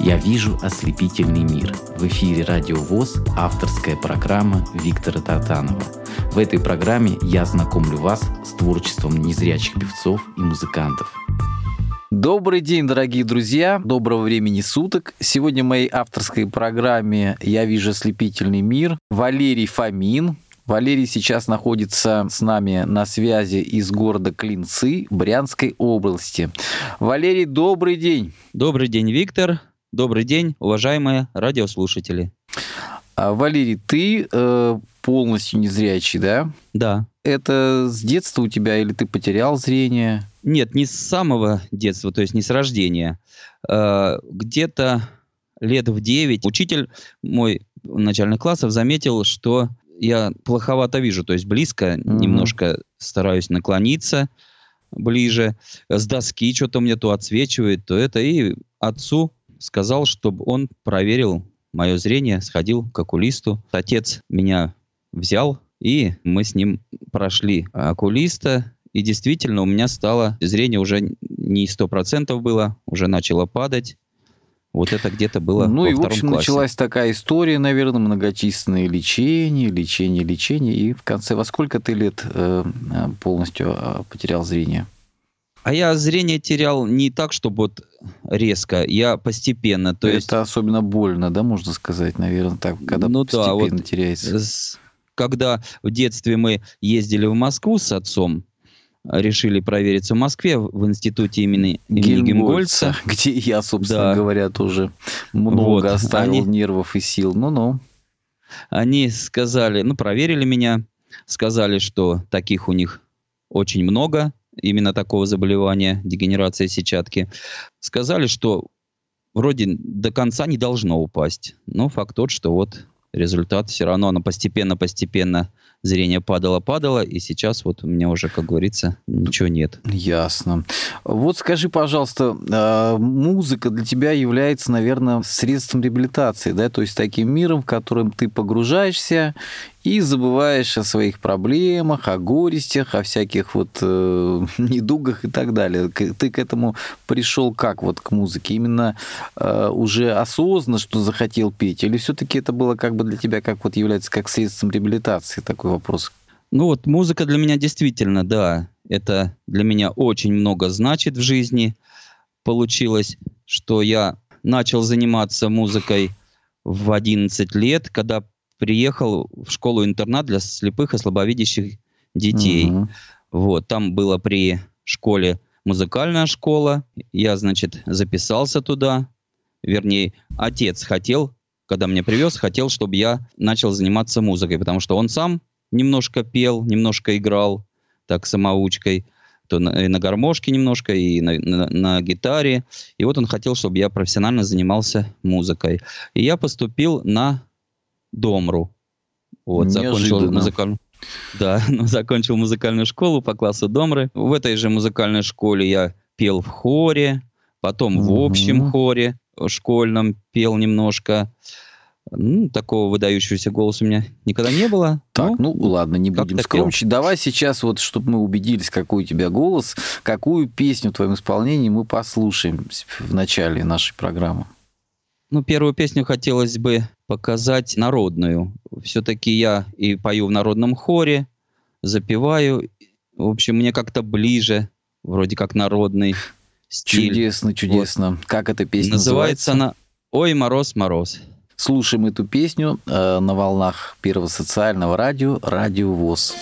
Я вижу ослепительный мир. В эфире Радио ВОЗ авторская программа Виктора Татанова. В этой программе я знакомлю вас с творчеством незрячих певцов и музыкантов. Добрый день, дорогие друзья, доброго времени суток. Сегодня в моей авторской программе «Я вижу ослепительный мир» Валерий Фомин, Валерий сейчас находится с нами на связи из города Клинцы Брянской области. Валерий, добрый день. Добрый день, Виктор. Добрый день, уважаемые радиослушатели. А, Валерий, ты э, полностью незрячий, да? Да. Это с детства у тебя или ты потерял зрение? Нет, не с самого детства, то есть не с рождения. Э, где-то лет в 9 учитель мой начальных классов заметил, что я плоховато вижу, то есть близко, угу. немножко стараюсь наклониться ближе. С доски что-то мне то отсвечивает, то это. И отцу сказал, чтобы он проверил мое зрение, сходил к окулисту. Отец меня взял, и мы с ним прошли окулиста. И действительно, у меня стало зрение уже не сто процентов было, уже начало падать. Вот это где-то было Ну во и, в общем, классе. началась такая история, наверное, многочисленные лечения, лечение, лечение. И в конце, во сколько ты лет э, полностью а, потерял зрение? А я зрение терял не так, чтобы вот резко, я постепенно. То это есть... особенно больно, да, можно сказать, наверное, так, когда ну, постепенно да, вот теряется. С... Когда в детстве мы ездили в Москву с отцом, решили провериться в Москве в институте имени, имени Гельмгольца. Где я, собственно да. говоря, тоже много вот. оставил Они... нервов и сил. Ну-ну. Они сказали, ну, проверили меня, сказали, что таких у них очень много, именно такого заболевания, дегенерация сетчатки. Сказали, что вроде до конца не должно упасть. Но факт тот, что вот результат все равно, оно постепенно-постепенно зрение падало-падало, и сейчас вот у меня уже, как говорится, ничего нет. Ясно. Вот скажи, пожалуйста, а, музыка для тебя является, наверное, средством реабилитации, да, то есть таким миром, в котором ты погружаешься и забываешь о своих проблемах, о горестях, о всяких вот э, недугах и так далее. Ты к этому пришел как вот к музыке? Именно э, уже осознанно, что захотел петь, или все-таки это было как бы для тебя как вот является как средством реабилитации такой вопрос? Ну вот музыка для меня действительно, да, это для меня очень много значит в жизни. Получилось, что я начал заниматься музыкой в 11 лет, когда приехал в школу-интернат для слепых и слабовидящих детей. Угу. Вот, там было при школе музыкальная школа. Я, значит, записался туда. Вернее, отец хотел, когда меня привез, хотел, чтобы я начал заниматься музыкой, потому что он сам немножко пел, немножко играл, так, самоучкой, то на, и на гармошке немножко, и на, на, на гитаре. И вот он хотел, чтобы я профессионально занимался музыкой. И я поступил на Домру. Вот, закончил музыкальную. Да, закончил музыкальную школу по классу Домры. В этой же музыкальной школе я пел в хоре, потом в общем хоре школьном пел немножко. Ну, такого выдающегося голоса у меня никогда не было. Так, ну, ну ладно, не будем скромничать. Давай сейчас вот, чтобы мы убедились, какой у тебя голос, какую песню в твоем исполнении мы послушаем в начале нашей программы. Ну, первую песню хотелось бы показать народную. Все-таки я и пою в народном хоре, запеваю. В общем, мне как-то ближе, вроде как народный стиль. Чудесно, чудесно. Вот. Как эта песня называется? Называется она «Ой, мороз, мороз». Слушаем эту песню э, на волнах Первого социального радио «Радио ВОЗ».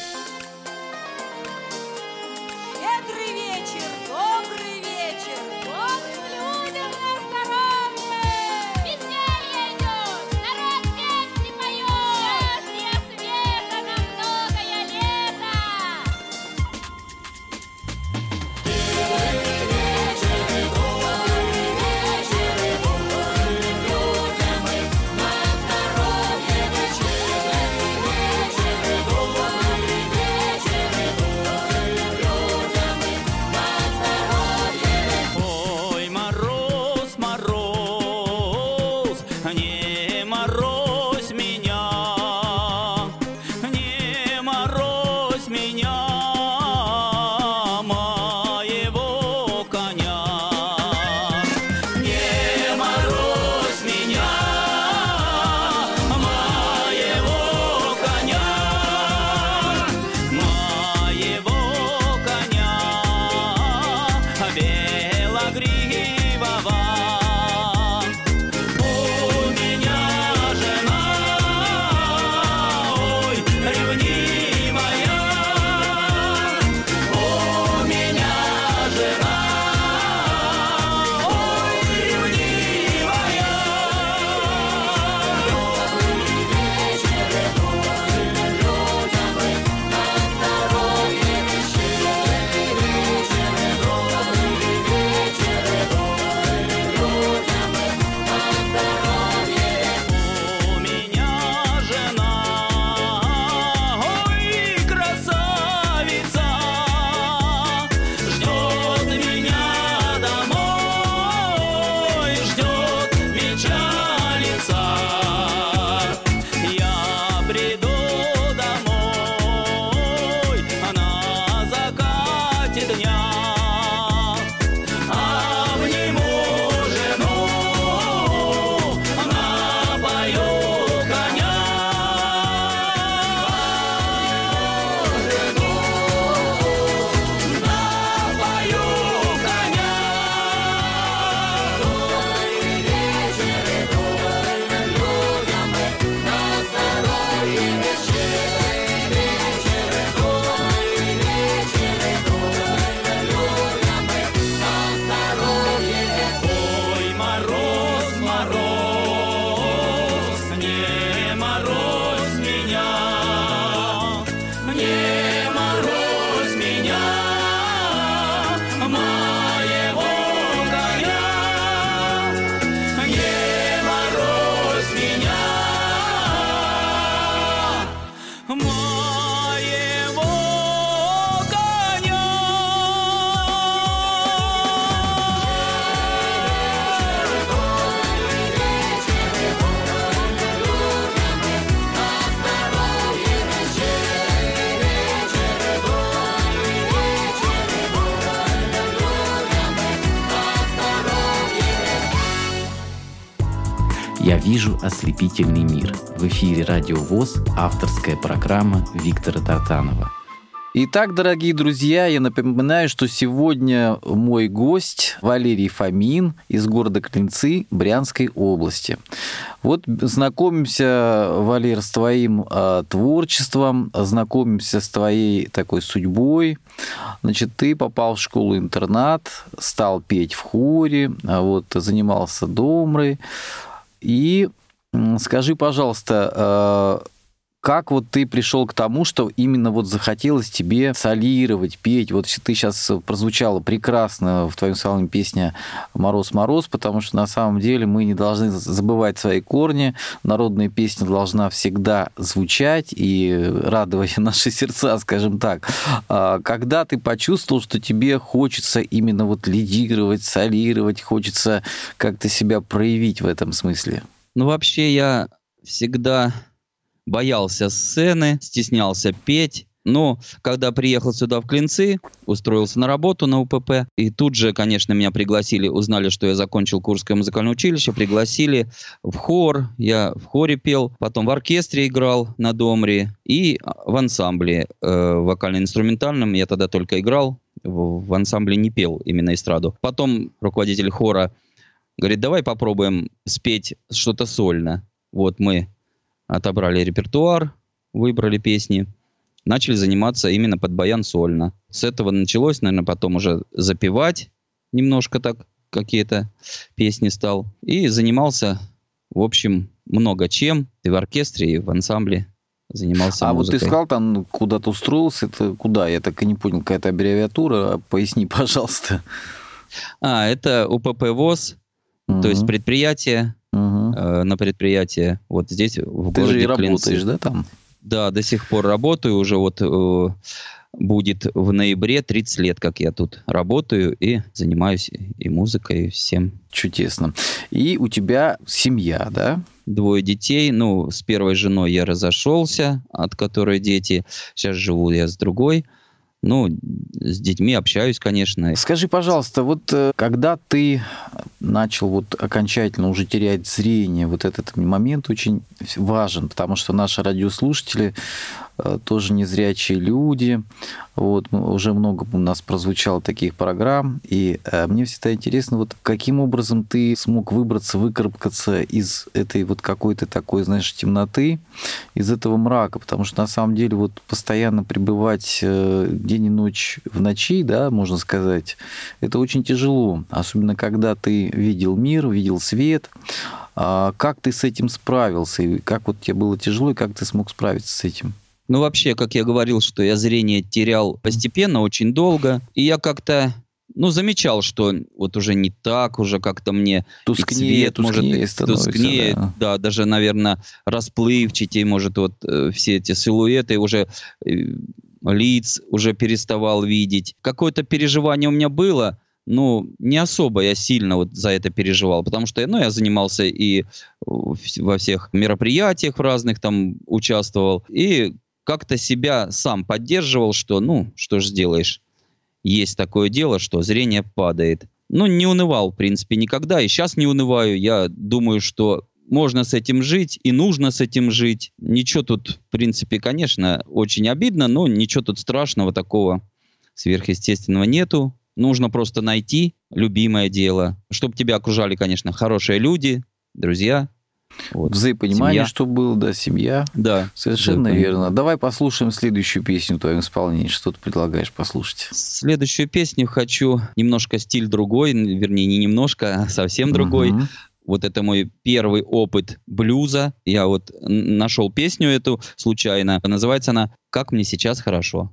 Вижу ослепительный мир». В эфире «Радио ВОЗ» авторская программа Виктора Тартанова. Итак, дорогие друзья, я напоминаю, что сегодня мой гость Валерий Фомин из города Клинцы Брянской области. Вот знакомимся, Валер, с твоим э, творчеством, знакомимся с твоей такой судьбой. Значит, ты попал в школу-интернат, стал петь в хоре, а вот, занимался домрой. И скажи, пожалуйста, э, как вот ты пришел к тому, что именно вот захотелось тебе солировать, петь? Вот ты сейчас прозвучала прекрасно в твоем салоне песня «Мороз-мороз», потому что на самом деле мы не должны забывать свои корни. Народная песня должна всегда звучать и радовать наши сердца, скажем так. А когда ты почувствовал, что тебе хочется именно вот лидировать, солировать, хочется как-то себя проявить в этом смысле? Ну, вообще я всегда боялся сцены, стеснялся петь. Но когда приехал сюда в Клинцы, устроился на работу на УПП, и тут же, конечно, меня пригласили, узнали, что я закончил Курское музыкальное училище, пригласили в хор, я в хоре пел, потом в оркестре играл на домре и в ансамбле э, вокально-инструментальном, я тогда только играл, в, в ансамбле не пел именно эстраду. Потом руководитель хора говорит, давай попробуем спеть что-то сольно. Вот мы отобрали репертуар, выбрали песни, начали заниматься именно под баян сольно. С этого началось, наверное, потом уже запевать немножко так какие-то песни стал. И занимался, в общем, много чем. И в оркестре, и в ансамбле занимался А музыкой. вот ты сказал, там куда-то устроился, это куда? Я так и не понял, какая-то аббревиатура. Поясни, пожалуйста. А, это УПП ВОЗ, угу. то есть предприятие, угу. э, на предприятие вот здесь, в Ты городе же и Клинцы. работаешь, да, там? Да, до сих пор работаю, уже вот э, будет в ноябре 30 лет, как я тут работаю и занимаюсь и музыкой, и всем. Чудесно. И у тебя семья, да? Двое детей. Ну, с первой женой я разошелся, от которой дети. Сейчас живу я с другой. Ну, с детьми общаюсь, конечно. Скажи, пожалуйста, вот э, когда ты начал вот окончательно уже терять зрение, вот этот момент очень важен, потому что наши радиослушатели тоже незрячие люди. Вот, уже много у нас прозвучало таких программ, и э, мне всегда интересно, вот каким образом ты смог выбраться, выкарабкаться из этой вот какой-то такой, знаешь, темноты, из этого мрака, потому что на самом деле вот постоянно пребывать день и ночь в ночи, да, можно сказать, это очень тяжело, особенно когда ты видел мир, видел свет. А как ты с этим справился? И как вот тебе было тяжело, и как ты смог справиться с этим? Ну, вообще, как я говорил, что я зрение терял постепенно, очень долго. И я как-то ну, замечал, что вот уже не так, уже как-то мне тускнее, цвет тускнее может тускнее, да. да, даже, наверное, расплывчатее, может, вот э, все эти силуэты уже э, лиц уже переставал видеть. Какое-то переживание у меня было, ну, не особо я сильно вот за это переживал, потому что, ну, я занимался и во всех мероприятиях в разных там участвовал, и как-то себя сам поддерживал, что, ну, что ж сделаешь, есть такое дело, что зрение падает. Ну, не унывал, в принципе, никогда, и сейчас не унываю. Я думаю, что можно с этим жить и нужно с этим жить. Ничего тут, в принципе, конечно, очень обидно, но ничего тут страшного такого сверхъестественного нету. Нужно просто найти любимое дело, чтобы тебя окружали, конечно, хорошие люди, друзья. Вот. Взаимопонимание, семья. что было, да, семья. Да. Совершенно верно. Давай послушаем следующую песню в твоем исполнении. Что ты предлагаешь послушать? Следующую песню хочу немножко стиль другой, вернее, не немножко, а совсем другой. Угу. Вот это мой первый опыт блюза. Я вот нашел песню эту случайно. Называется она «Как мне сейчас хорошо».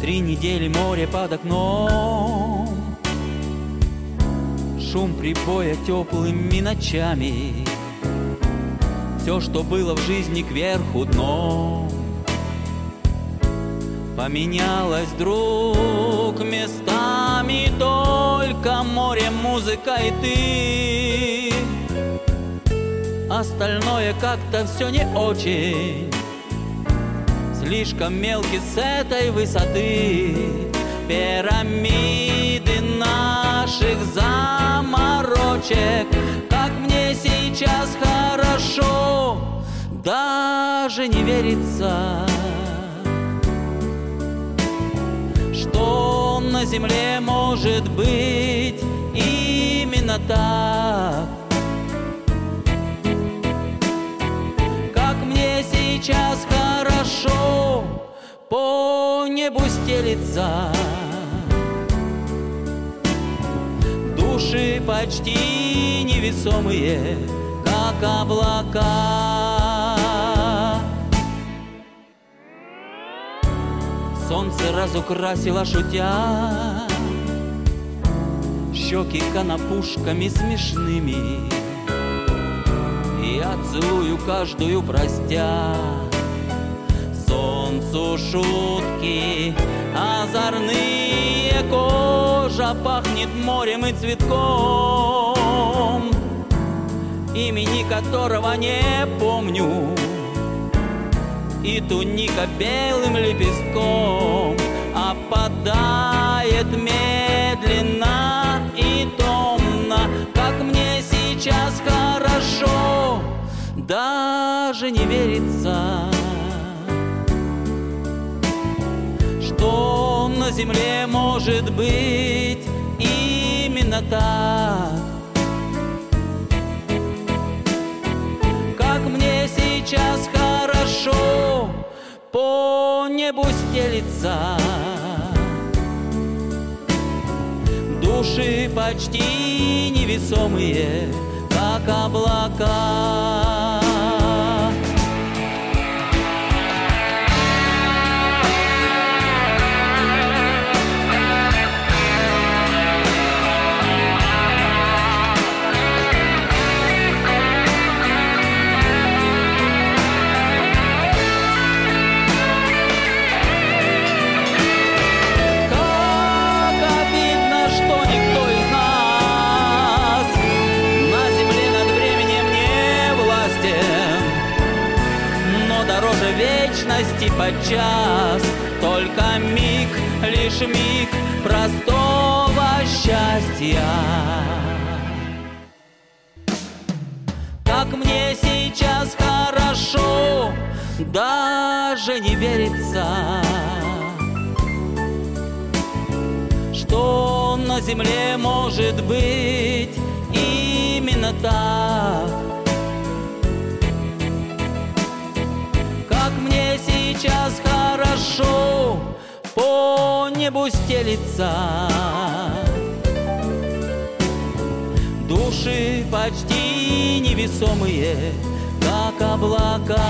Три недели море под окном. Шум прибоя теплыми ночами. Все, что было в жизни кверху дном Поменялось вдруг местами Только море, музыка и ты. Остальное как-то все не очень слишком мелкий с этой высоты. Пирамиды наших заморочек, как мне сейчас хорошо, даже не верится, что на земле может быть именно так. Как мне сейчас хорошо по небу стелится. Души почти невесомые, как облака. Солнце разукрасило шутя Щеки конопушками смешными Я целую каждую простя Солнцу шутки. Озорные Кожа пахнет морем и цветком. Имени которого не помню. И туника белым лепестком. Опадает земле может быть именно так. Как мне сейчас хорошо по небу стелится Души почти невесомые, как облака подчас Только миг, лишь миг простого счастья Как мне сейчас хорошо, даже не верится что на земле может быть именно так. Сейчас хорошо по небу стелится. Души почти невесомые, как облака.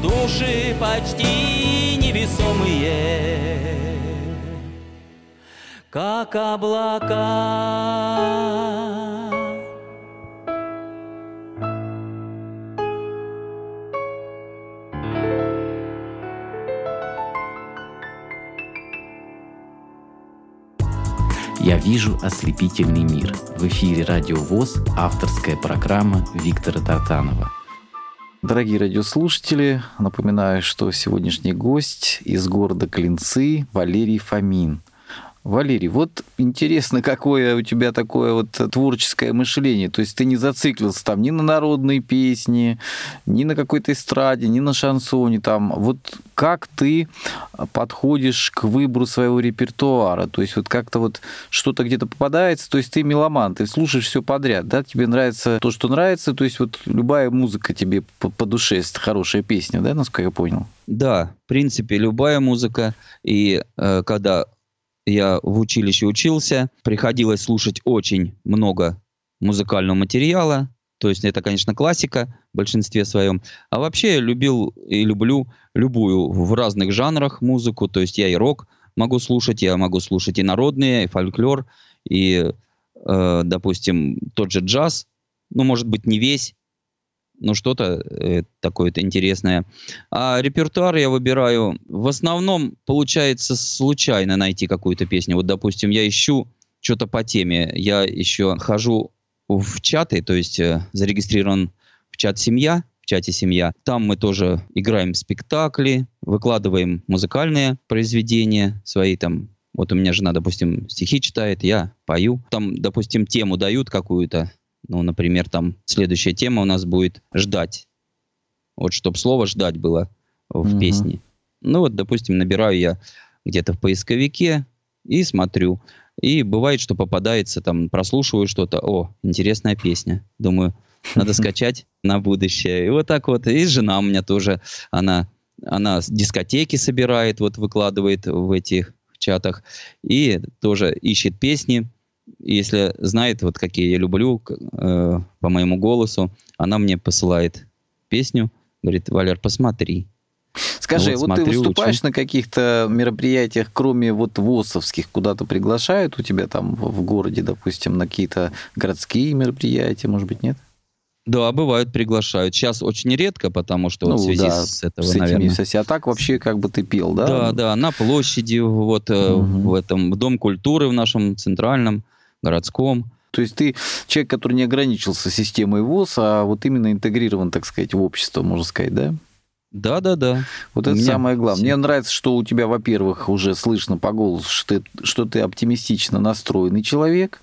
Души почти невесомые, как облака. «Я вижу ослепительный мир». В эфире «Радио ВОЗ» авторская программа Виктора Тартанова. Дорогие радиослушатели, напоминаю, что сегодняшний гость из города Клинцы Валерий Фомин. Валерий, вот интересно, какое у тебя такое вот творческое мышление. То есть ты не зациклился там ни на народные песни, ни на какой-то эстраде, ни на шансоне. Там. Вот как ты подходишь к выбору своего репертуара? То есть вот как-то вот что-то где-то попадается. То есть ты меломан, ты слушаешь все подряд, да? Тебе нравится то, что нравится. То есть вот любая музыка тебе по, по душе, если хорошая песня, да, насколько я понял? Да, в принципе, любая музыка. И э, когда я в училище учился, приходилось слушать очень много музыкального материала. То есть это, конечно, классика в большинстве своем. А вообще я любил и люблю любую в разных жанрах музыку. То есть я и рок могу слушать, я могу слушать и народные, и фольклор, и, э, допустим, тот же джаз. Ну, может быть, не весь, ну, что-то э, такое-то интересное. А репертуар я выбираю, в основном получается случайно найти какую-то песню. Вот, допустим, я ищу что-то по теме. Я еще хожу в чаты, то есть э, зарегистрирован в чат «Семья», в чате «Семья». Там мы тоже играем спектакли, выкладываем музыкальные произведения свои там. Вот у меня жена, допустим, стихи читает, я пою. Там, допустим, тему дают какую-то. Ну, например, там следующая тема у нас будет «ждать». Вот чтобы слово «ждать» было в Мгм. песне. Ну вот, допустим, набираю я где-то в поисковике и смотрю. И бывает, что попадается, там, прослушиваю что-то, о, интересная песня. Думаю, надо скачать на будущее. И вот так вот. И жена у меня тоже, она, она дискотеки собирает, вот выкладывает в этих чатах. И тоже ищет песни. Если знает, вот какие я люблю, э, по моему голосу, она мне посылает песню, говорит, Валер, посмотри. Скажи, Вот вот, ты смотрю, выступаешь учу. на каких-то мероприятиях, кроме вот ВОСовских, куда-то приглашают у тебя там в городе, допустим, на какие-то городские мероприятия, может быть, нет? Да, бывают, приглашают. Сейчас очень редко, потому что вот в связи Ну да, с этого, с этими наверное. соси- А так вообще как бы ты пел, да? Да, да, на площади, вот Мгм. в этом в Дом культуры в нашем центральном, городском. То есть ты человек, который не ограничился системой ВОЗ, а вот именно интегрирован, так сказать, в общество, можно сказать, да? Да, да, да. Вот У это меня самое главное. Мне нравится, что у тебя, во-первых, уже слышно по голосу, что ты, что ты оптимистично настроенный человек.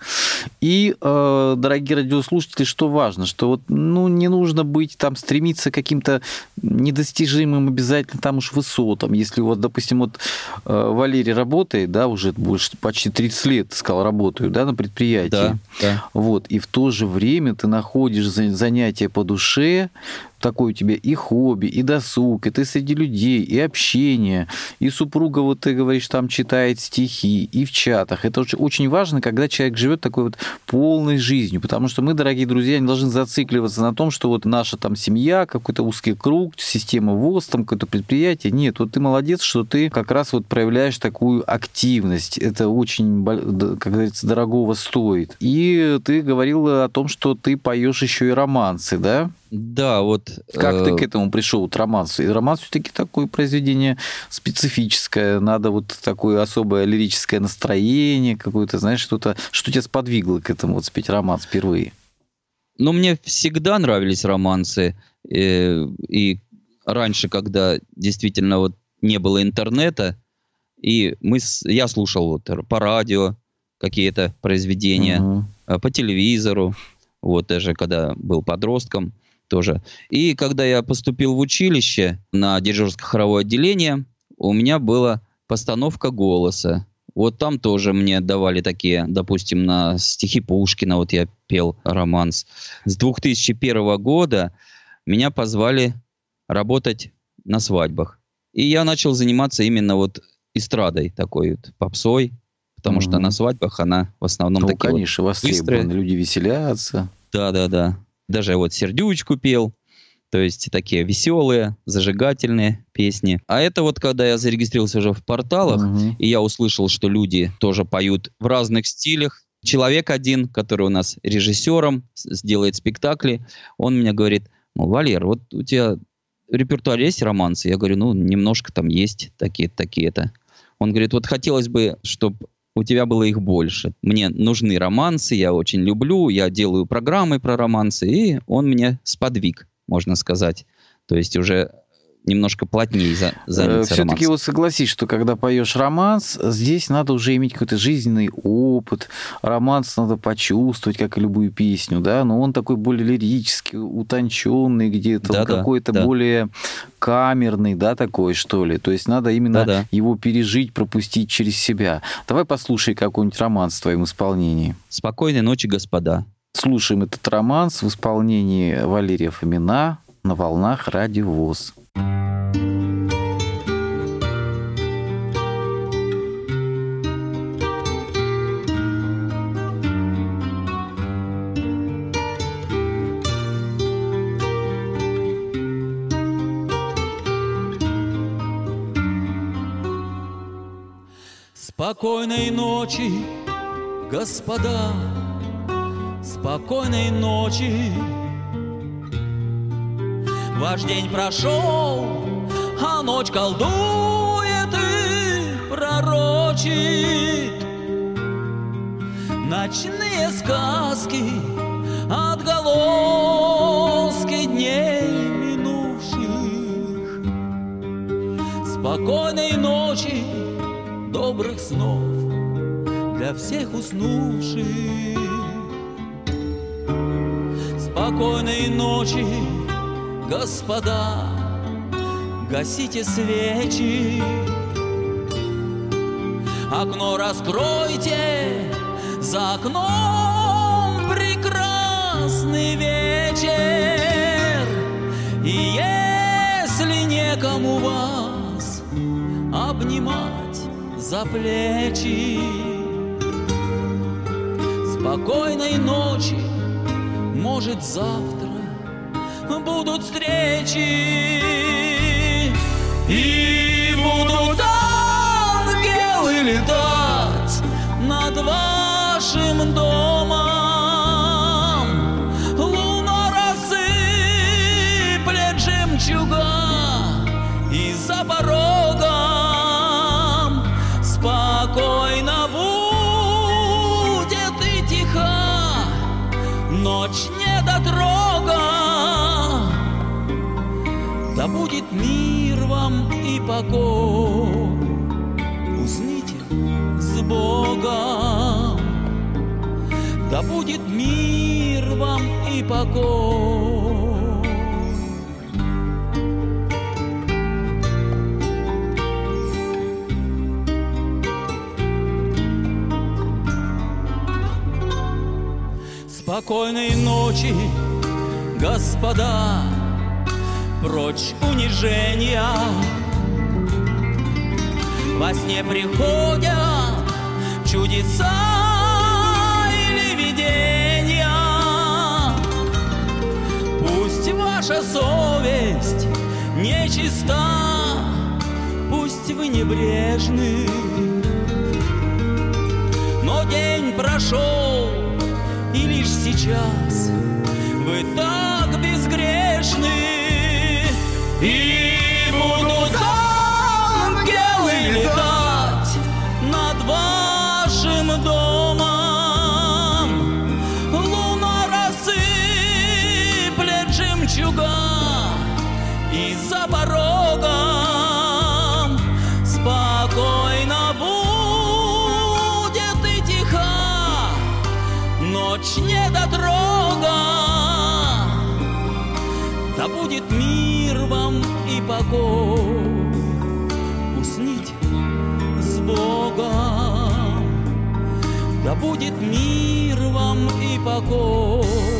И, э, дорогие радиослушатели, что важно, что вот, ну, не нужно быть там, стремиться к каким-то недостижимым обязательно там уж высотам. Если вот, допустим, вот э, Валерий работает, да, уже больше, почти 30 лет, сказал, работаю, да, на предприятии. Да, да. Вот, и в то же время ты находишь за- занятия по душе, такое у тебя и хобби, и досуг, и ты среди людей, и общение, и супруга, вот ты говоришь, там читает стихи, и в чатах. Это очень, важно, когда человек живет такой вот полной жизнью, потому что мы, дорогие друзья, не должны зацикливаться на том, что вот наша там семья, какой-то узкий круг, система ВОЗ, там какое-то предприятие. Нет, вот ты молодец, что ты как раз вот проявляешь такую активность. Это очень, как говорится, дорогого стоит. И ты говорил о том, что ты поешь еще и романсы, да? Да, вот... Как э, ты к этому пришел, вот романс? И романс все-таки такое произведение специфическое, надо вот такое особое лирическое настроение, какое-то, знаешь, что-то, что тебя сподвигло к этому вот спеть романс впервые? Ну, мне всегда нравились романсы. э, И раньше, когда действительно вот не было интернета, и мы с- я слушал вот по радио какие-то произведения, э, по телевизору, вот даже когда был подростком тоже. И когда я поступил в училище на дирижерско-хоровое отделение, у меня была постановка голоса. Вот там тоже мне давали такие, допустим, на стихи Пушкина, вот я пел романс. С 2001 года меня позвали работать на свадьбах. И я начал заниматься именно вот эстрадой такой вот, попсой, потому что Мгм. на свадьбах она в основном Ну, такие вот конечно, востребованы, люди веселятся. да, да, да. Даже вот сердючку пел. То есть такие веселые, зажигательные песни. А это вот когда я зарегистрировался уже в порталах, Мгм. и я услышал, что люди тоже поют в разных стилях. Человек один, который у нас режиссером сделает спектакли, он мне говорит, ну, Валер, вот у тебя в репертуаре есть романсы? Я говорю, ну, немножко там есть такие-то, такие-то. Он говорит, вот хотелось бы, чтобы у тебя было их больше. Мне нужны романсы, я очень люблю, я делаю программы про романсы, и он мне сподвиг, можно сказать. То есть уже немножко плотнее за, заняться Все-таки вот согласись, что когда поешь романс, здесь надо уже иметь какой-то жизненный опыт. Романс надо почувствовать, как и любую песню, да, но он такой более лирический, утонченный где-то, он Да-да, какой-то да. более камерный, да, такой, что ли. То есть надо именно Да-да. его пережить, пропустить через себя. Давай послушай какой-нибудь романс в твоем исполнении. Спокойной ночи, господа. Слушаем этот романс в исполнении Валерия Фомина на волнах Радио ВОЗ. Спокойной ночи, господа, спокойной ночи. Ваш день прошел, а ночь колдует и пророчит. Ночные сказки, отголоски дней минувших. Спокойной ночи, добрых снов для всех уснувших. Спокойной ночи, господа, гасите свечи. Окно раскройте, за окном прекрасный вечер. И если некому вас обнимать за плечи, спокойной ночи, может завтра будут встречи. И будут ангелы летать над вашим домом. Покой. Усните с Богом. Да будет мир вам и покой. Спокойной ночи, господа, прочь унижения. Во сне приходят чудеса или видения. Пусть ваша совесть нечиста, пусть вы небрежны. Но день прошел, и лишь сейчас вы так безгрешны. И и покой. Усните с Богом. Да будет мир вам и покой.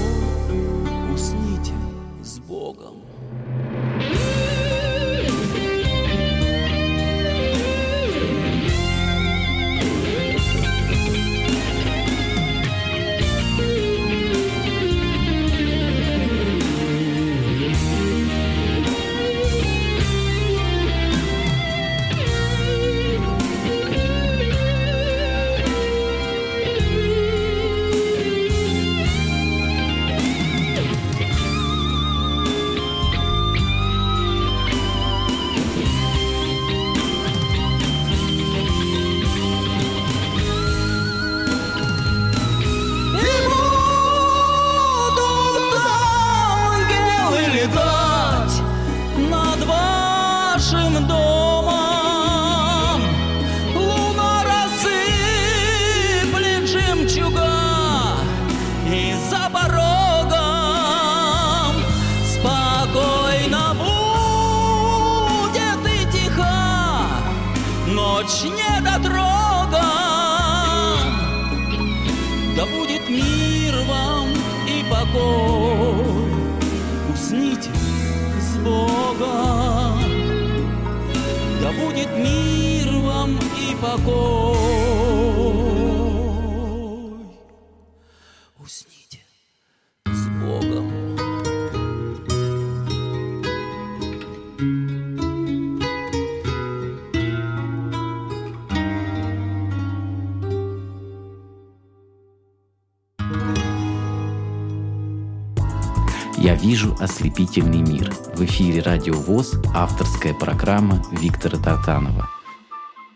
Ослепительный мир». В эфире «Радио ВОЗ» авторская программа Виктора Тартанова.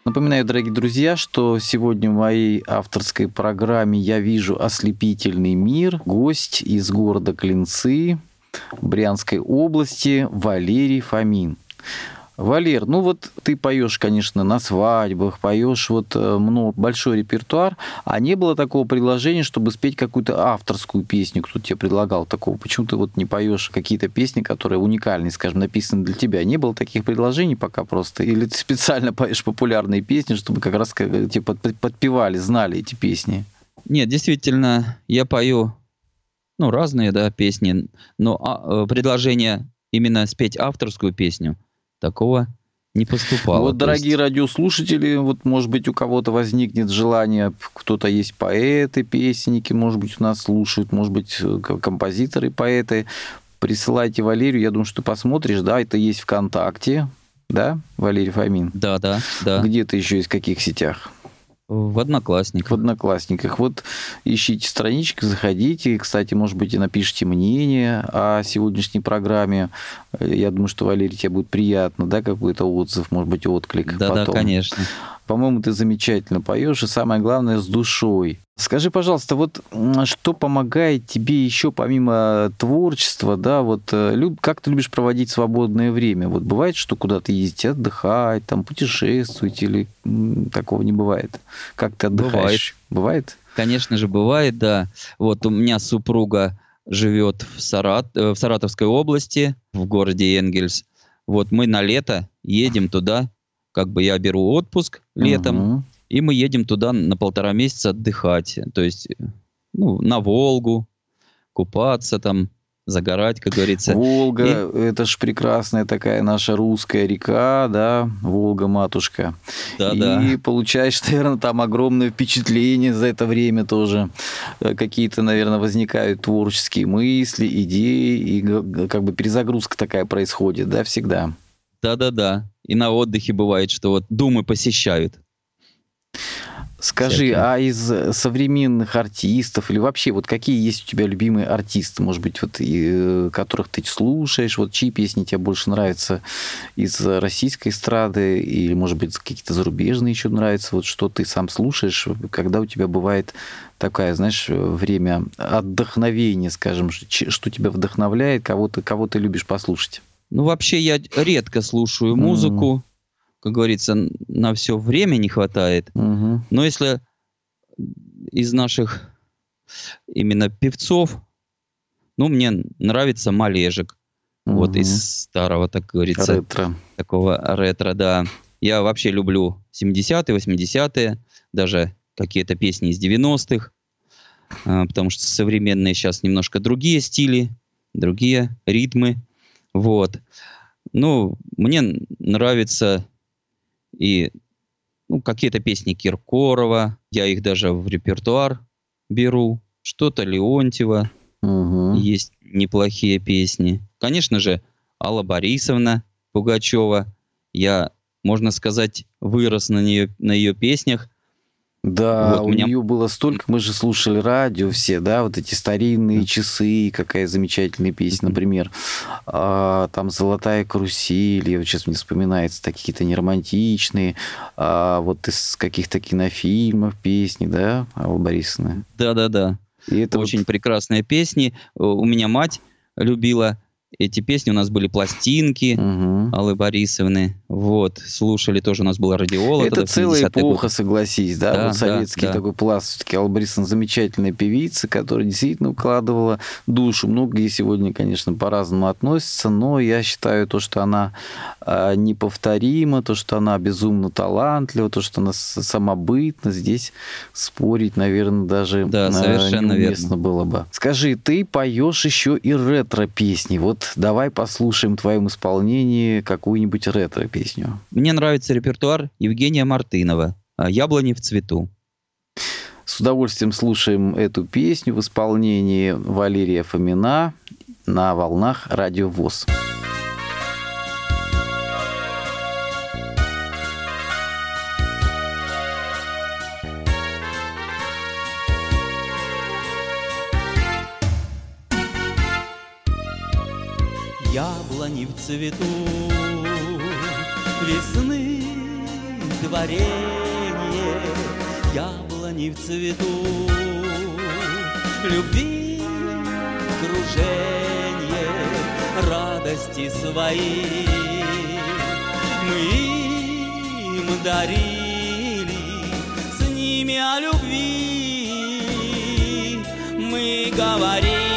Напоминаю, дорогие друзья, что сегодня в моей авторской программе «Я вижу ослепительный мир» гость из города Клинцы Брянской области Валерий Фомин. Валер, ну вот ты поешь, конечно, на свадьбах, поешь вот много, большой репертуар, а не было такого предложения, чтобы спеть какую-то авторскую песню, кто тебе предлагал такого? Почему ты вот не поешь какие-то песни, которые уникальные, скажем, написаны для тебя? Не было таких предложений пока просто? Или ты специально поешь популярные песни, чтобы как раз тебе подпевали, знали эти песни? Нет, действительно, я пою ну, разные, да, песни, но а, э, предложение именно спеть авторскую песню, такого не поступало. Вот, дорогие есть... радиослушатели, вот, может быть, у кого-то возникнет желание, кто-то есть поэты, песенники, может быть, у нас слушают, может быть, э, композиторы, поэты, присылайте Валерию, я думаю, что ты посмотришь, да, это есть ВКонтакте, да, Валерий Фомин? Да, да, да. Где-то еще есть в каких сетях? В Одноклассниках. В Одноклассниках. Вот ищите странички, заходите. Кстати, может быть, и напишите мнение о сегодняшней программе. Я думаю, что, Валерий, тебе будет приятно, да, какой-то отзыв, может быть, отклик да, потом. Да, конечно. По-моему, ты замечательно поешь, и самое главное, с душой. Скажи, пожалуйста, вот что помогает тебе еще помимо творчества, да, вот э, как ты любишь проводить свободное время? Вот бывает, что куда-то ездить отдыхать, там путешествовать или такого не бывает? Как ты отдыхаешь? Бывает? бывает? Конечно же, бывает, да. Вот у меня супруга живет в, Сарат... Э, в Саратовской области, в городе Энгельс. Вот мы на лето едем туда как бы я беру отпуск летом, угу. и мы едем туда на полтора месяца отдыхать. То есть, ну, на Волгу, купаться там, загорать, как говорится. Волга, и... это ж прекрасная такая наша русская река, да, Волга-матушка. Да, и да. получаешь, наверное, там огромное впечатление за это время тоже. Э, какие-то, наверное, возникают творческие мысли, идеи, и как бы перезагрузка такая происходит, да, всегда. Да-да-да. И на отдыхе бывает, что вот думы посещают. Скажи, а из современных артистов или вообще вот какие есть у тебя любимые артисты, может быть, вот и, э, которых ты слушаешь, вот чьи песни тебе больше нравятся из российской эстрады или, может быть, какие-то зарубежные еще нравятся, вот что ты сам слушаешь, когда у тебя бывает такая, знаешь, время отдохновения, скажем, что тебя вдохновляет, кого ты, кого ты любишь послушать? Ну, вообще я редко слушаю музыку. Mm. Как говорится, на все время не хватает. Mm-hmm. Но если из наших именно певцов, ну, мне нравится Малежик. Mm-hmm. Вот из старого, так говорится. Ретро. Такого ретро, да. Я вообще люблю 70-е, 80-е, даже какие-то песни из 90-х, а, потому что современные сейчас немножко другие стили, другие ритмы. Вот. Ну, мне нравится и ну, какие-то песни Киркорова, я их даже в репертуар беру, что-то Леонтьева, угу. есть неплохие песни. Конечно же, Алла Борисовна Пугачева, я, можно сказать, вырос на, нее, на ее песнях, да, вот у меня... нее было столько, мы же слушали радио все, да, вот эти старинные часы, какая замечательная песня, например, а, там «Золотая карусель», вот сейчас мне вспоминается, какие-то неромантичные, а, вот из каких-то кинофильмов песни, да, Алла Борисовна? Да-да-да, очень вот... прекрасные песни. У меня мать любила эти песни, у нас были пластинки угу. Аллы Борисовны, вот, слушали тоже, у нас была радиола. Это целая эпоха, год. согласись, да, да вот советский да, такой пласт, все-таки Алла Борисовна замечательная певица, которая действительно укладывала душу. Многие сегодня, конечно, по-разному относятся, но я считаю то, что она а, неповторима, то, что она безумно талантлива, то, что она самобытна, здесь спорить, наверное, даже да, а, совершенно неуместно верно. было бы. Скажи, ты поешь еще и ретро-песни, вот давай послушаем в твоем исполнении какую-нибудь ретро-песню. Мне нравится репертуар Евгения Мартынова «Яблони в цвету». С удовольствием слушаем эту песню в исполнении Валерия Фомина на волнах Радио ВОЗ. Яблони в цвету, весны творение, яблони в цвету, любви кружение, радости свои. мы им дарили, с ними о любви мы говорили.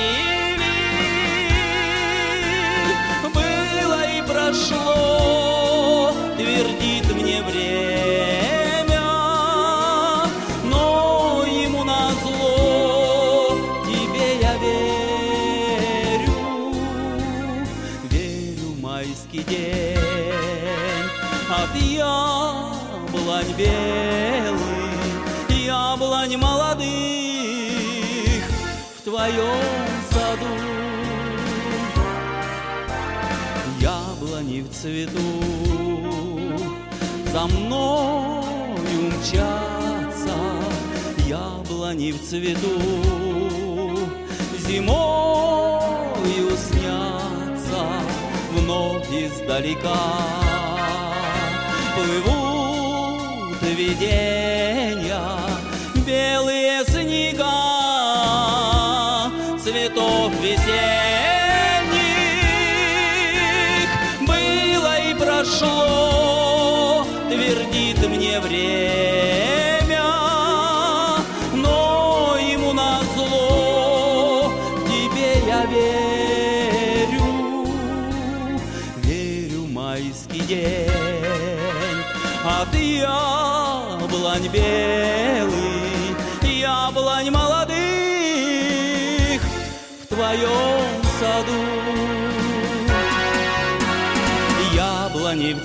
Цвету. За мною мчатся, яблони в цвету. Зимою снятся вновь издалека. Плывут видения, белые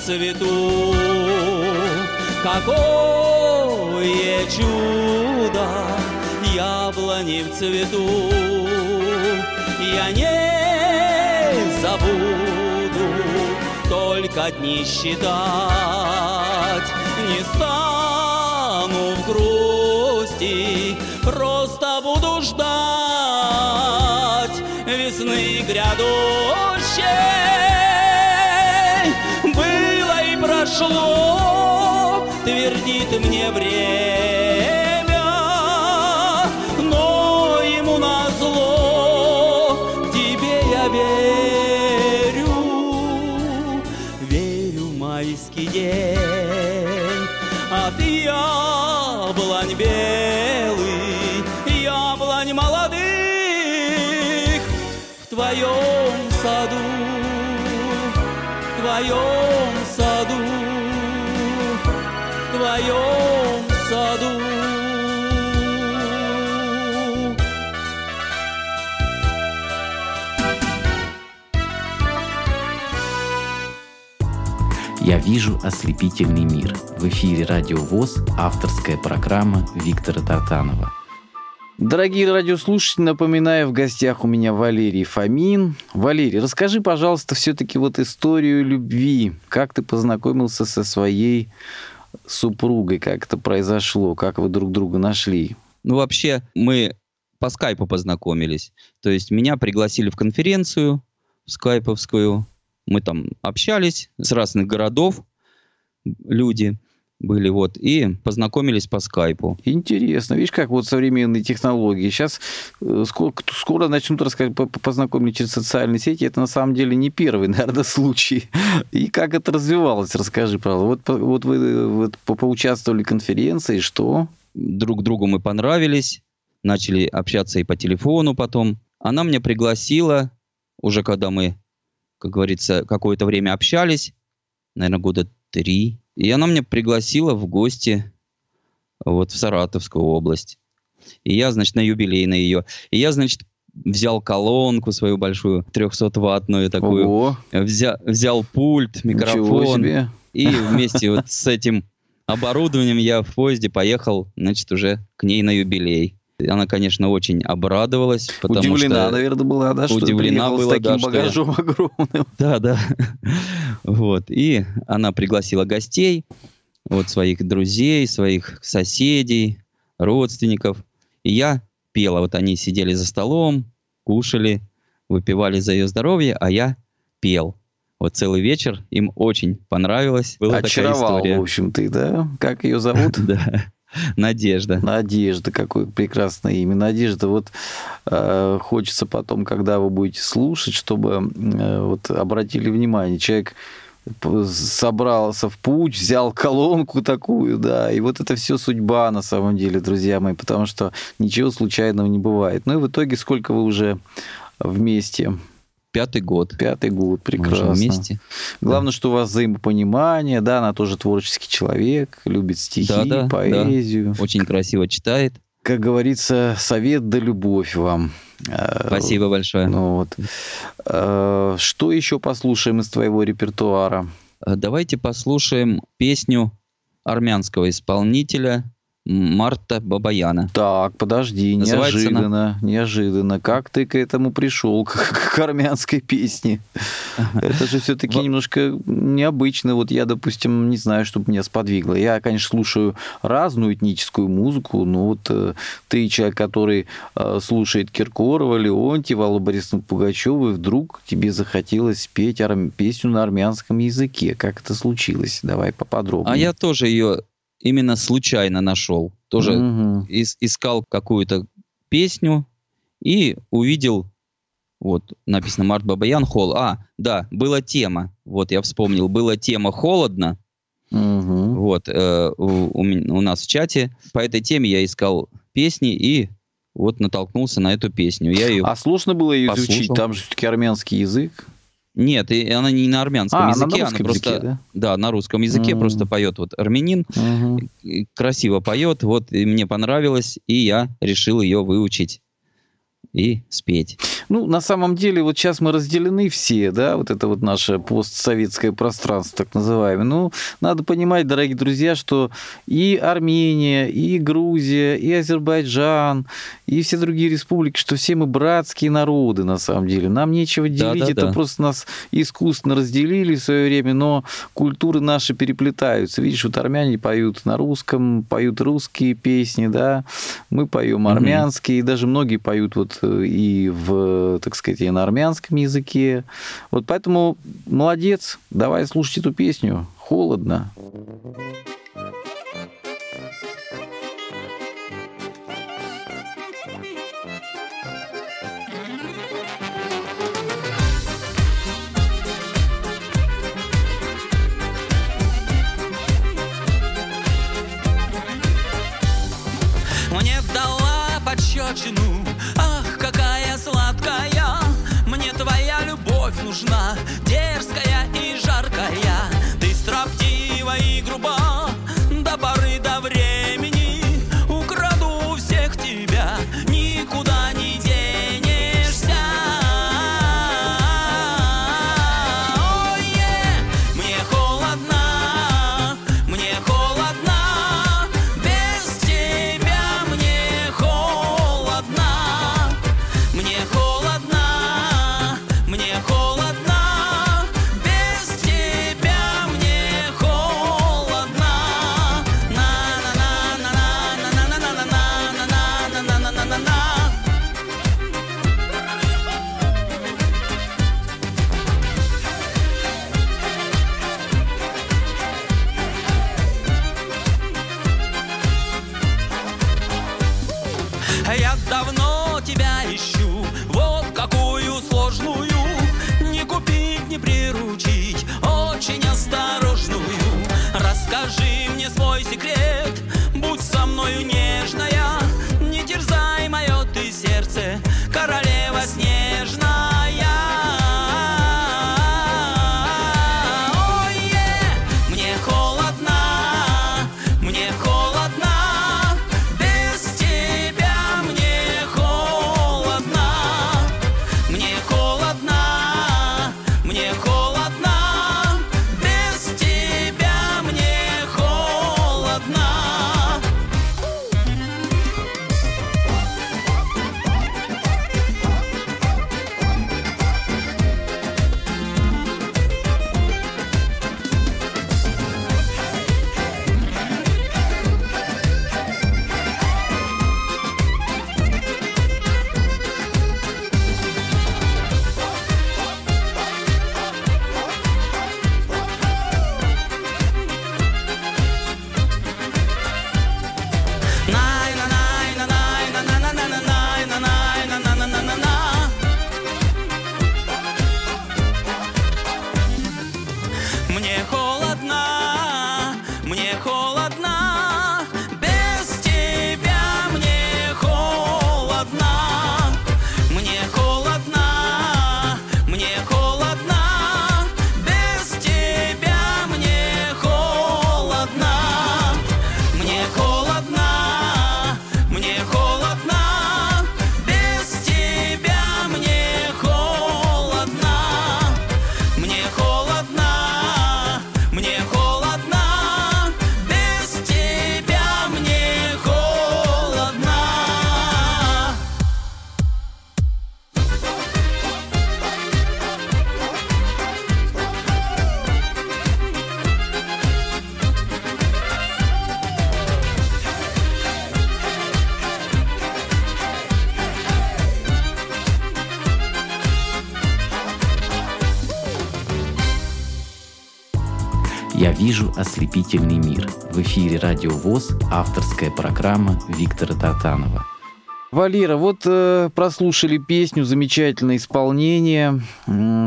Цвету, какое чудо, яблони в цвету, я не забуду, только дни считать, не стану в грусти, просто буду ждать весны грядущей. Прошло, твердит мне время, вижу ослепительный мир. В эфире Радио ВОЗ авторская программа Виктора Тартанова. Дорогие радиослушатели, напоминаю, в гостях у меня Валерий Фомин. Валерий, расскажи, пожалуйста, все-таки вот историю любви. Как ты познакомился со своей супругой? Как это произошло? Как вы друг друга нашли? Ну, вообще, мы по скайпу познакомились. То есть меня пригласили в конференцию скайповскую. Мы там общались с разных городов, люди были вот, и познакомились по скайпу. Интересно. Видишь, как вот современные технологии. Сейчас скоро, скоро начнут рассказать, познакомить через социальные сети. Это на самом деле не первый, наверное, случай. И как это развивалось, расскажи, пожалуйста. Вот, вот вы вот, поучаствовали в конференции, что? Друг другу мы понравились, начали общаться и по телефону потом. Она меня пригласила, уже когда мы, как говорится, какое-то время общались, наверное, года три, и она меня пригласила в гости вот в Саратовскую область. И я, значит, на юбилей на ее. И я, значит, взял колонку свою большую, 300-ваттную такую. Ого. Взя, взял пульт, микрофон. И вместе вот с этим оборудованием я в поезде поехал, значит, уже к ней на юбилей. Она, конечно, очень обрадовалась, потому Удивлена, что... наверное, была, да, что Удивлена приехал с была, таким да, что багажом огромным. Да, да. Вот. И она пригласила гостей, вот своих друзей, своих соседей, родственников. И я пела. Вот они сидели за столом, кушали, выпивали за ее здоровье, а я пел. Вот целый вечер им очень понравилось. Была такая Очаровал, история. в общем, ты, да? Как ее зовут? Да. Надежда. Надежда, какое прекрасное имя. Надежда, вот э, хочется потом, когда вы будете слушать, чтобы э, вот обратили внимание, человек собрался в путь, взял колонку такую, да, и вот это все судьба на самом деле, друзья мои, потому что ничего случайного не бывает. Ну и в итоге сколько вы уже вместе? Пятый год. Пятый год, прекрасно. Мы вместе. Главное, да. что у вас взаимопонимание, да, она тоже творческий человек, любит стихи, да, да, поэзию. Да. Очень красиво читает. Как говорится, совет да любовь вам. Спасибо большое. Ну, вот. Э, что еще послушаем из твоего репертуара? Э, давайте послушаем песню армянского исполнителя Марта Бабаяна. Так, подожди, Называется неожиданно, она... неожиданно. Как ты к этому пришел, к, к армянской песне? Это же все-таки немножко необычно. Вот я, допустим, не знаю, что меня сподвигло. Я, конечно, слушаю разную этническую музыку, но вот э, ты человек, который э, слушает Киркорова, Леонтьева, Аллу Борисовну Пугачеву, и вдруг тебе захотелось петь песню на армянском языке. Как это случилось? Давай поподробнее. А я тоже ее именно случайно нашел. Тоже угу. ис- искал какую-то песню и увидел, вот, написано Март Бабаян Холл. А, да, была тема, вот я вспомнил, была тема «Холодно», угу. вот, э, у, у нас в чате. По этой теме я искал песни и вот натолкнулся на эту песню. Я ее а сложно было ее послушал. изучить? Там же все-таки армянский язык. Нет, и она не на армянском а, языке, она, на просто языке, да? да, на русском языке mm. просто поет вот армянин, mm-hmm. красиво поет, вот и мне понравилось, и я решил ее выучить и спеть. Ну, на самом деле, вот сейчас мы разделены все, да, вот это вот наше постсоветское пространство, так называемое. Ну, надо понимать, дорогие друзья, что и Армения, и Грузия, и Азербайджан, и все другие республики, что все мы братские народы, на самом деле. Нам нечего делить, да, да, это да. просто нас искусственно разделили в свое время, но культуры наши переплетаются. Видишь, вот армяне поют на русском, поют русские песни, да, мы поем армянские, mm-hmm. и даже многие поют вот и в, так сказать, и на армянском языке. Вот поэтому молодец, давай слушать эту песню. Холодно. Мне вдала пощечину ослепительный мир». В эфире «Радио ВОЗ» авторская программа Виктора Татанова. Валера, вот э, прослушали песню, замечательное исполнение.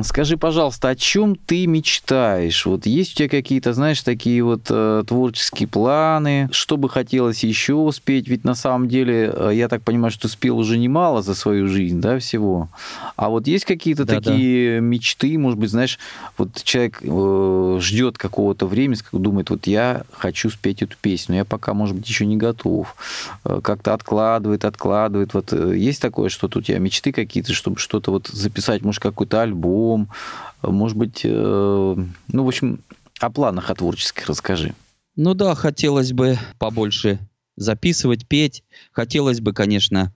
Скажи, пожалуйста, о чем ты мечтаешь? Вот есть у тебя какие-то, знаешь, такие вот э, творческие планы? Что бы хотелось еще успеть? Ведь на самом деле, э, я так понимаю, что спел уже немало за свою жизнь, да, всего. А вот есть какие-то Да-да. такие мечты, может быть, знаешь, вот человек э, ждет какого-то времени, думает, вот я хочу спеть эту песню, я пока, может быть, еще не готов. Э, Как-то откладывает, откладывает. Вот э, есть такое, что-то у тебя мечты какие-то, чтобы что-то вот записать, может, какой-то альбом, может быть, э, ну, в общем, о планах о творческих расскажи. Ну да, хотелось бы побольше записывать, петь. Хотелось бы, конечно,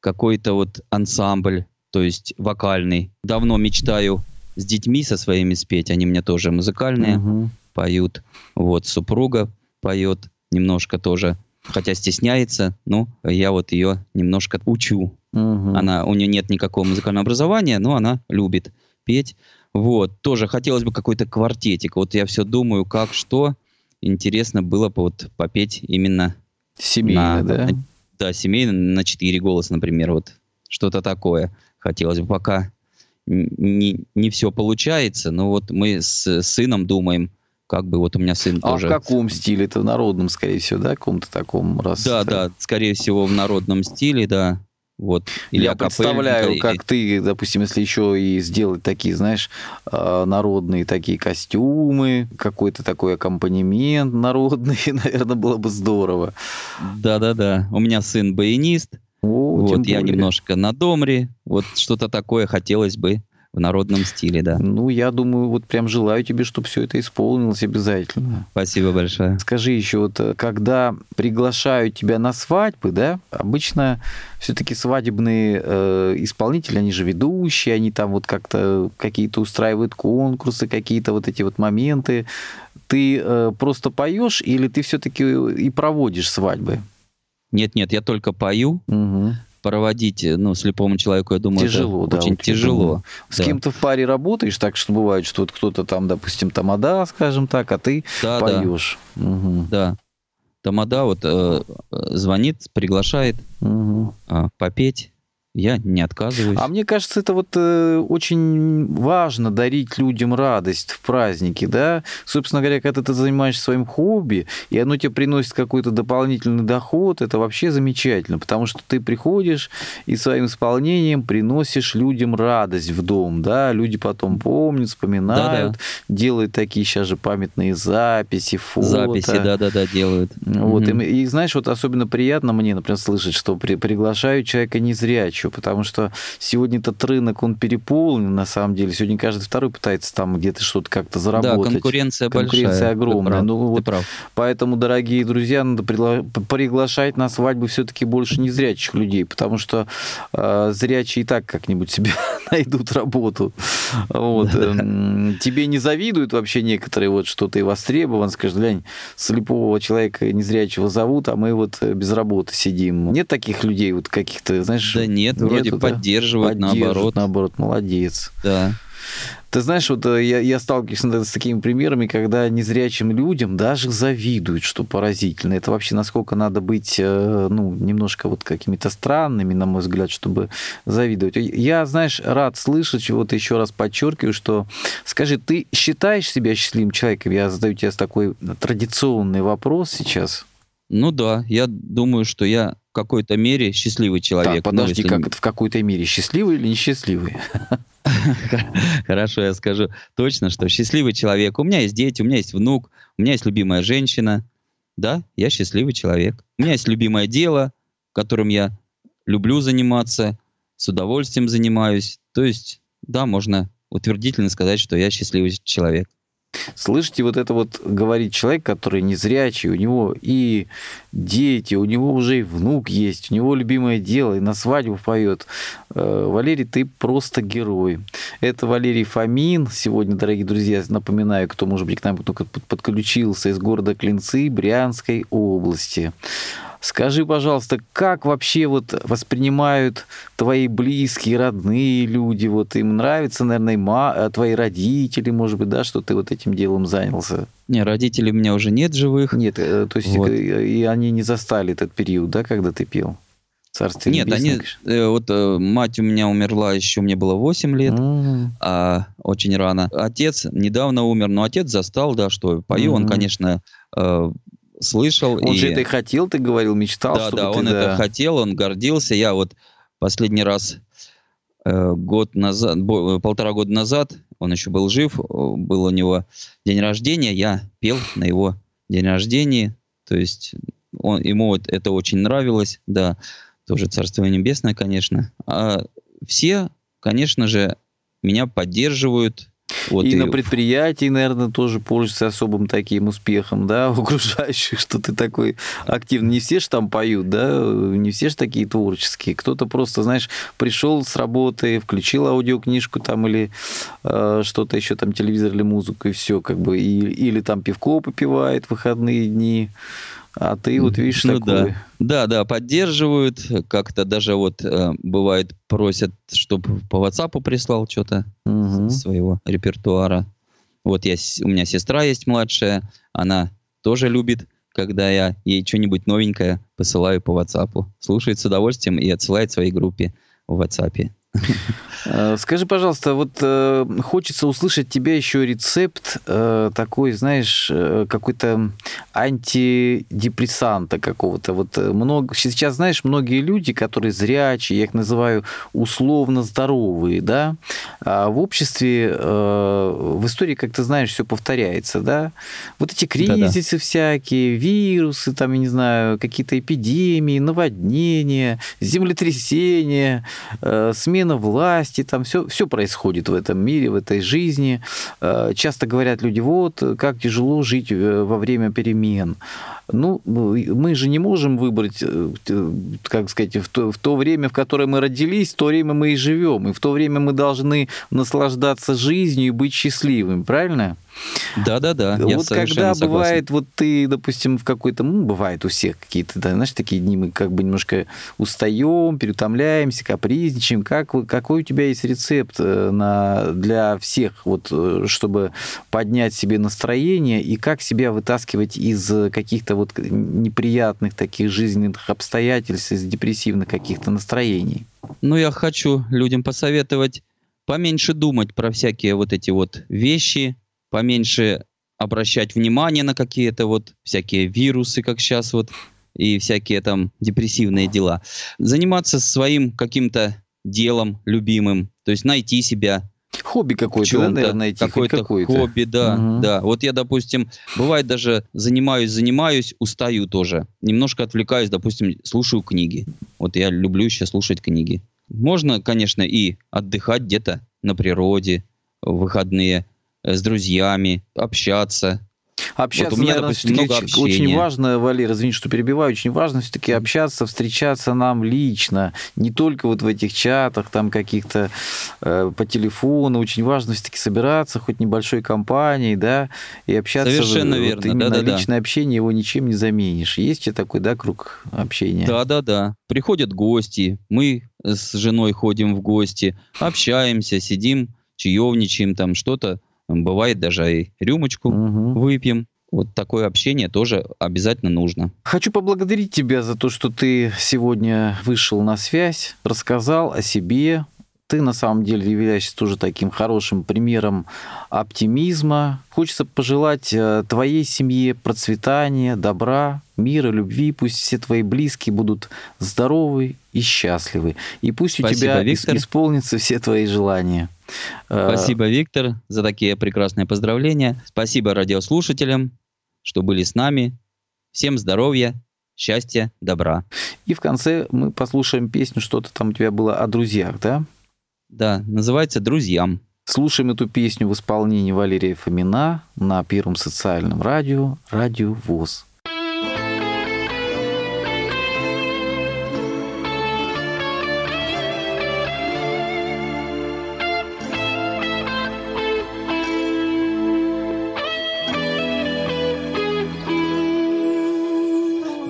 какой-то вот ансамбль, то есть вокальный. Давно мечтаю с детьми со своими спеть. Они мне тоже музыкальные, Мгм. поют. Вот супруга поет немножко тоже, хотя стесняется. Ну, я вот ее немножко учу. Мгм. Она, у нее нет никакого музыкального образования, но она любит петь. Вот, тоже хотелось бы какой-то квартетик. Вот я все думаю, как, что. Интересно было бы вот попеть именно Семейно, на, да? на- да, семейно на четыре голоса, например, вот что-то такое хотелось бы. Пока не, не все получается, но вот мы с сыном думаем, как бы вот у меня сын А тоже... в каком стиле? Это в народном, скорее всего, да? Каком-то таком раз. Да, да, скорее всего в народном стиле, да. Вот. Я акапельненько, представляю, или- как ты, допустим, если еще и сделать такие, знаешь, э, народные такие костюмы, какой-то такой аккомпанемент народный, наверное, было бы здорово. Да-да-да. У меня сын баянист, О, вот я более. немножко на домре, вот что-то такое хотелось бы в народном стиле, да. Ну, я думаю, вот прям желаю тебе, чтобы все это исполнилось обязательно. Спасибо большое. Скажи еще, вот э, когда приглашают тебя на свадьбы, да, обычно все-таки свадебные э, исполнители, они же ведущие, они там вот как-то какие-то устраивают конкурсы, какие-то вот эти вот моменты. Ты э, просто поешь или ты все-таки и проводишь свадьбы? Нет-нет, я только пою. Мгм. Проводить, ну, слепому человеку, я думаю, Тяжело, это да, очень тяжело. С Да. кем-то в паре работаешь, так что бывает, что вот кто-то там, допустим, тамада, скажем так, а ты Да, да, поешь. Мгм. да. Тамада вот э, э, звонит, приглашает Мгм. э, попеть. Я не отказываюсь. А мне кажется, это вот э, очень важно дарить людям радость в праздники, да? Собственно говоря, когда ты занимаешься своим хобби, и оно тебе приносит какой-то дополнительный доход, это вообще замечательно, потому что ты приходишь и своим исполнением приносишь людям радость в дом, да? Люди потом помнят, вспоминают, делают такие сейчас же памятные записи, фото. Записи, да-да-да, делают. Вот, Мгм. и, и знаешь, вот особенно приятно мне, например, слышать, что при, приглашают человека незрячего, потому что сегодня этот рынок, он переполнен, на самом деле. Сегодня каждый второй пытается там где-то что-то как-то Да, заработать. конкуренция, Конкуренция большая. огромная. Ты прав, Ну, ты вот прав. Поэтому, дорогие друзья, надо приглашать на свадьбы все-таки больше незрячих людей, потому что э, зрячие и так как-нибудь себе найдут работу. Вот. эм, Тебе не завидуют вообще некоторые, вот что ты востребован, скажешь, глянь, слепого человека незрячего зовут, а мы вот э, без работы сидим. Нет таких людей вот каких-то, знаешь... Да нет, вроде нету, да? поддерживают, наоборот. наоборот, молодец. Да. Ты знаешь, вот э, я, я сталкиваюсь иногда с такими примерами, когда незрячим людям даже завидуют, что поразительно. Это вообще насколько надо быть, э, ну, немножко вот какими-то странными, на мой взгляд, чтобы завидовать. Я, знаешь, рад слышать, вот еще раз подчеркиваю, что, скажи, ты считаешь себя счастливым человеком? Я задаю тебе такой традиционный вопрос сейчас. Ну да, я думаю, что я какой-то мере счастливый человек. так, Ну, подожди, если- как это в какой-то мере? Счастливый или несчастливый? Хорошо, я скажу точно, что счастливый человек. У меня есть дети, у меня есть внук, у меня есть любимая женщина. Да, я счастливый человек. У меня есть любимое дело, которым я люблю заниматься, с удовольствием занимаюсь. То есть, да, можно утвердительно сказать, что я счастливый человек. Слышите, вот это вот говорит человек, который незрячий, у него и дети, у него уже и внук есть, у него любимое дело, и на свадьбу поет. Э, Валерий, ты просто герой. Это Валерий Фомин. Сегодня, дорогие друзья, напоминаю, кто, может быть, к нам только под- подключился из города Клинцы Брянской области. Скажи, пожалуйста, как вообще вот воспринимают твои близкие, родные люди? Вот им нравится, наверное, ма... э, твои родители, может быть, да, что ты вот этим делом занялся? Не, родителей у меня уже нет живых. Нет, э, то есть Вот. э, и они не застали этот период, да, когда ты пел? Царствие Нет, они, э, вот э, мать у меня умерла еще, мне было 8 лет, М, а, очень рано. Отец недавно умер, но отец застал, да, что пою, он, Мгм. конечно, э, слышал. Он и... же это и хотел, ты говорил, мечтал, Да, да, ты, он да. это хотел, он гордился. Я вот последний раз э, год назад, бо- э, полтора года назад, он еще был жив, э, был у него день рождения, я пел на его день рождения, то есть он, ему вот это очень нравилось, да, тоже Царство Небесное, конечно. А все, конечно же, меня поддерживают. Вот и, на в- предприятии, наверное, тоже пользуешься особым таким успехом, да, у окружающих, что ты такой активный. Не все же там поют, да, не все же такие творческие. Кто-то просто, знаешь, пришел с работы, включил аудиокнижку там или э, что-то еще там, телевизор или музыку, и все, как бы, и, или там пивко попивает в выходные дни. А ты вот видишь Ну такой. Да, да, поддерживают. Как-то даже вот э, бывает просят, чтобы по WhatsApp прислал что-то Мгм. своего репертуара. Вот я, у меня сестра есть младшая, она тоже любит, когда я ей что-нибудь новенькое посылаю по WhatsApp. Слушает с удовольствием и отсылает своей группе в WhatsApp. Э, Скажи, пожалуйста, вот э, хочется услышать тебя еще рецепт э, такой, знаешь, э, какой-то антидепрессанта какого-то. Вот э, много сейчас, знаешь, многие люди, которые зрячие, я их называю условно здоровые, да, а в обществе, э, в истории, как ты знаешь, все повторяется, да. Вот эти Да-да. кризисы всякие, вирусы, там, я не знаю, какие-то эпидемии, наводнения, землетрясения, э, смена власти, там все, все происходит в этом мире, в этой жизни. Э, Часто говорят люди, вот, как тяжело жить э, во время перемен. Ну, мы же не можем выбрать, э, как сказать, в то, в то время, в которое мы родились, в то время мы и живем. И в то время мы должны наслаждаться жизнью и быть счастливыми, правильно? Да-да-да, я вот когда согласен. бывает, вот ты, допустим, в какой-то, ну, бывает у всех какие-то, да, знаешь, такие дни мы как бы немножко устаем, переутомляемся, капризничаем. Как, какой у тебя есть рецепт э, на, для всех, вот, э, чтобы поднять себе настроение и как себя вытаскивать из э, каких-то вот неприятных таких жизненных обстоятельств, из депрессивных каких-то настроений? Ну, я хочу людям посоветовать поменьше думать про всякие вот эти вот вещи, поменьше обращать внимание на какие-то вот всякие вирусы, как сейчас вот, и всякие там депрессивные дела. Заниматься своим каким-то делом любимым, то есть найти себя Хобби какое-то, да, наверное, найти какое-то какое-то. хобби, да, Мгм. да. Вот я, допустим, бывает даже занимаюсь, занимаюсь, устаю тоже. Немножко отвлекаюсь, допустим, слушаю книги. Вот я люблю еще слушать книги. Можно, конечно, и отдыхать где-то на природе, в выходные, с друзьями, общаться. Общаться, Вот у меня, наверное, допустим, много очень- очень важно, Валер, извини, что перебиваю, очень важно все-таки общаться, встречаться нам лично, не только вот в этих чатах, там каких-то э, по телефону, очень важно все-таки собираться хоть небольшой компанией, да, и общаться. Совершенно вот верно, именно да-да-да. личное общение его ничем не заменишь. Есть у тебя такой, да, круг общения? Да-да-да. Приходят гости, мы с женой ходим в гости, общаемся, сидим, чаевничаем, там что-то. Бывает даже и рюмочку Мгм. выпьем. Вот такое общение тоже обязательно нужно. Хочу поблагодарить тебя за то, что ты сегодня вышел на связь, рассказал о себе. Ты на самом деле являешься тоже таким хорошим примером оптимизма. Хочется пожелать э, твоей семье процветания, добра, мира, любви. Пусть все твои близкие будут здоровы и счастливы. И пусть у Спасибо, тебя ис- Виктор. исполнятся все твои желания. Э, Спасибо, Виктор, за такие прекрасные поздравления. Спасибо радиослушателям, что были с нами. Всем здоровья, счастья, добра. И в конце мы послушаем песню, что-то там у тебя было о друзьях, да? Да, называется «Друзьям». Слушаем эту песню в исполнении Валерия Фомина на Первом социальном радио «Радио ВОЗ».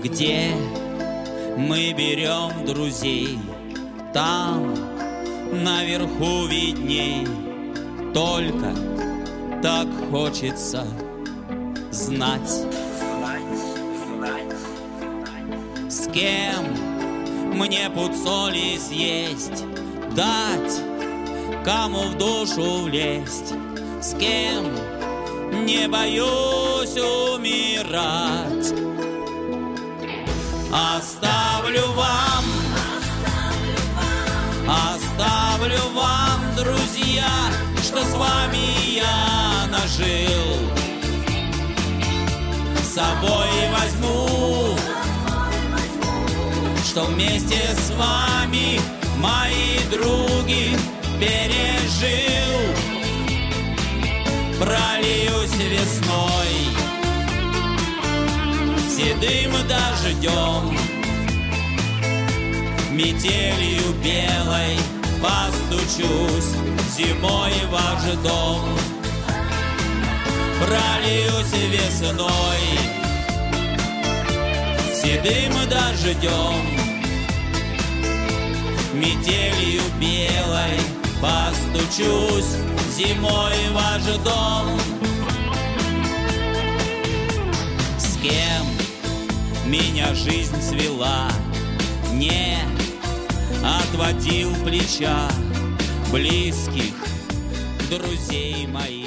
Где мы берем друзей. Там, наверху видней, только так хочется знать, с кем мне пуд соли съесть, дать, кому в душу влезть, с кем не боюсь умирать. Оставлю вам, оставлю вам, друзья, что с вами я нажил. С собой возьму, что вместе с вами мои други пережил. Прольюсь весной седым дождем, метелью белой постучусь зимой в ваш дом. Прольюсь весной седым дождем, метелью белой постучусь зимой в ваш дом. С кем меня жизнь свела, не отводил плеча близких друзей моих.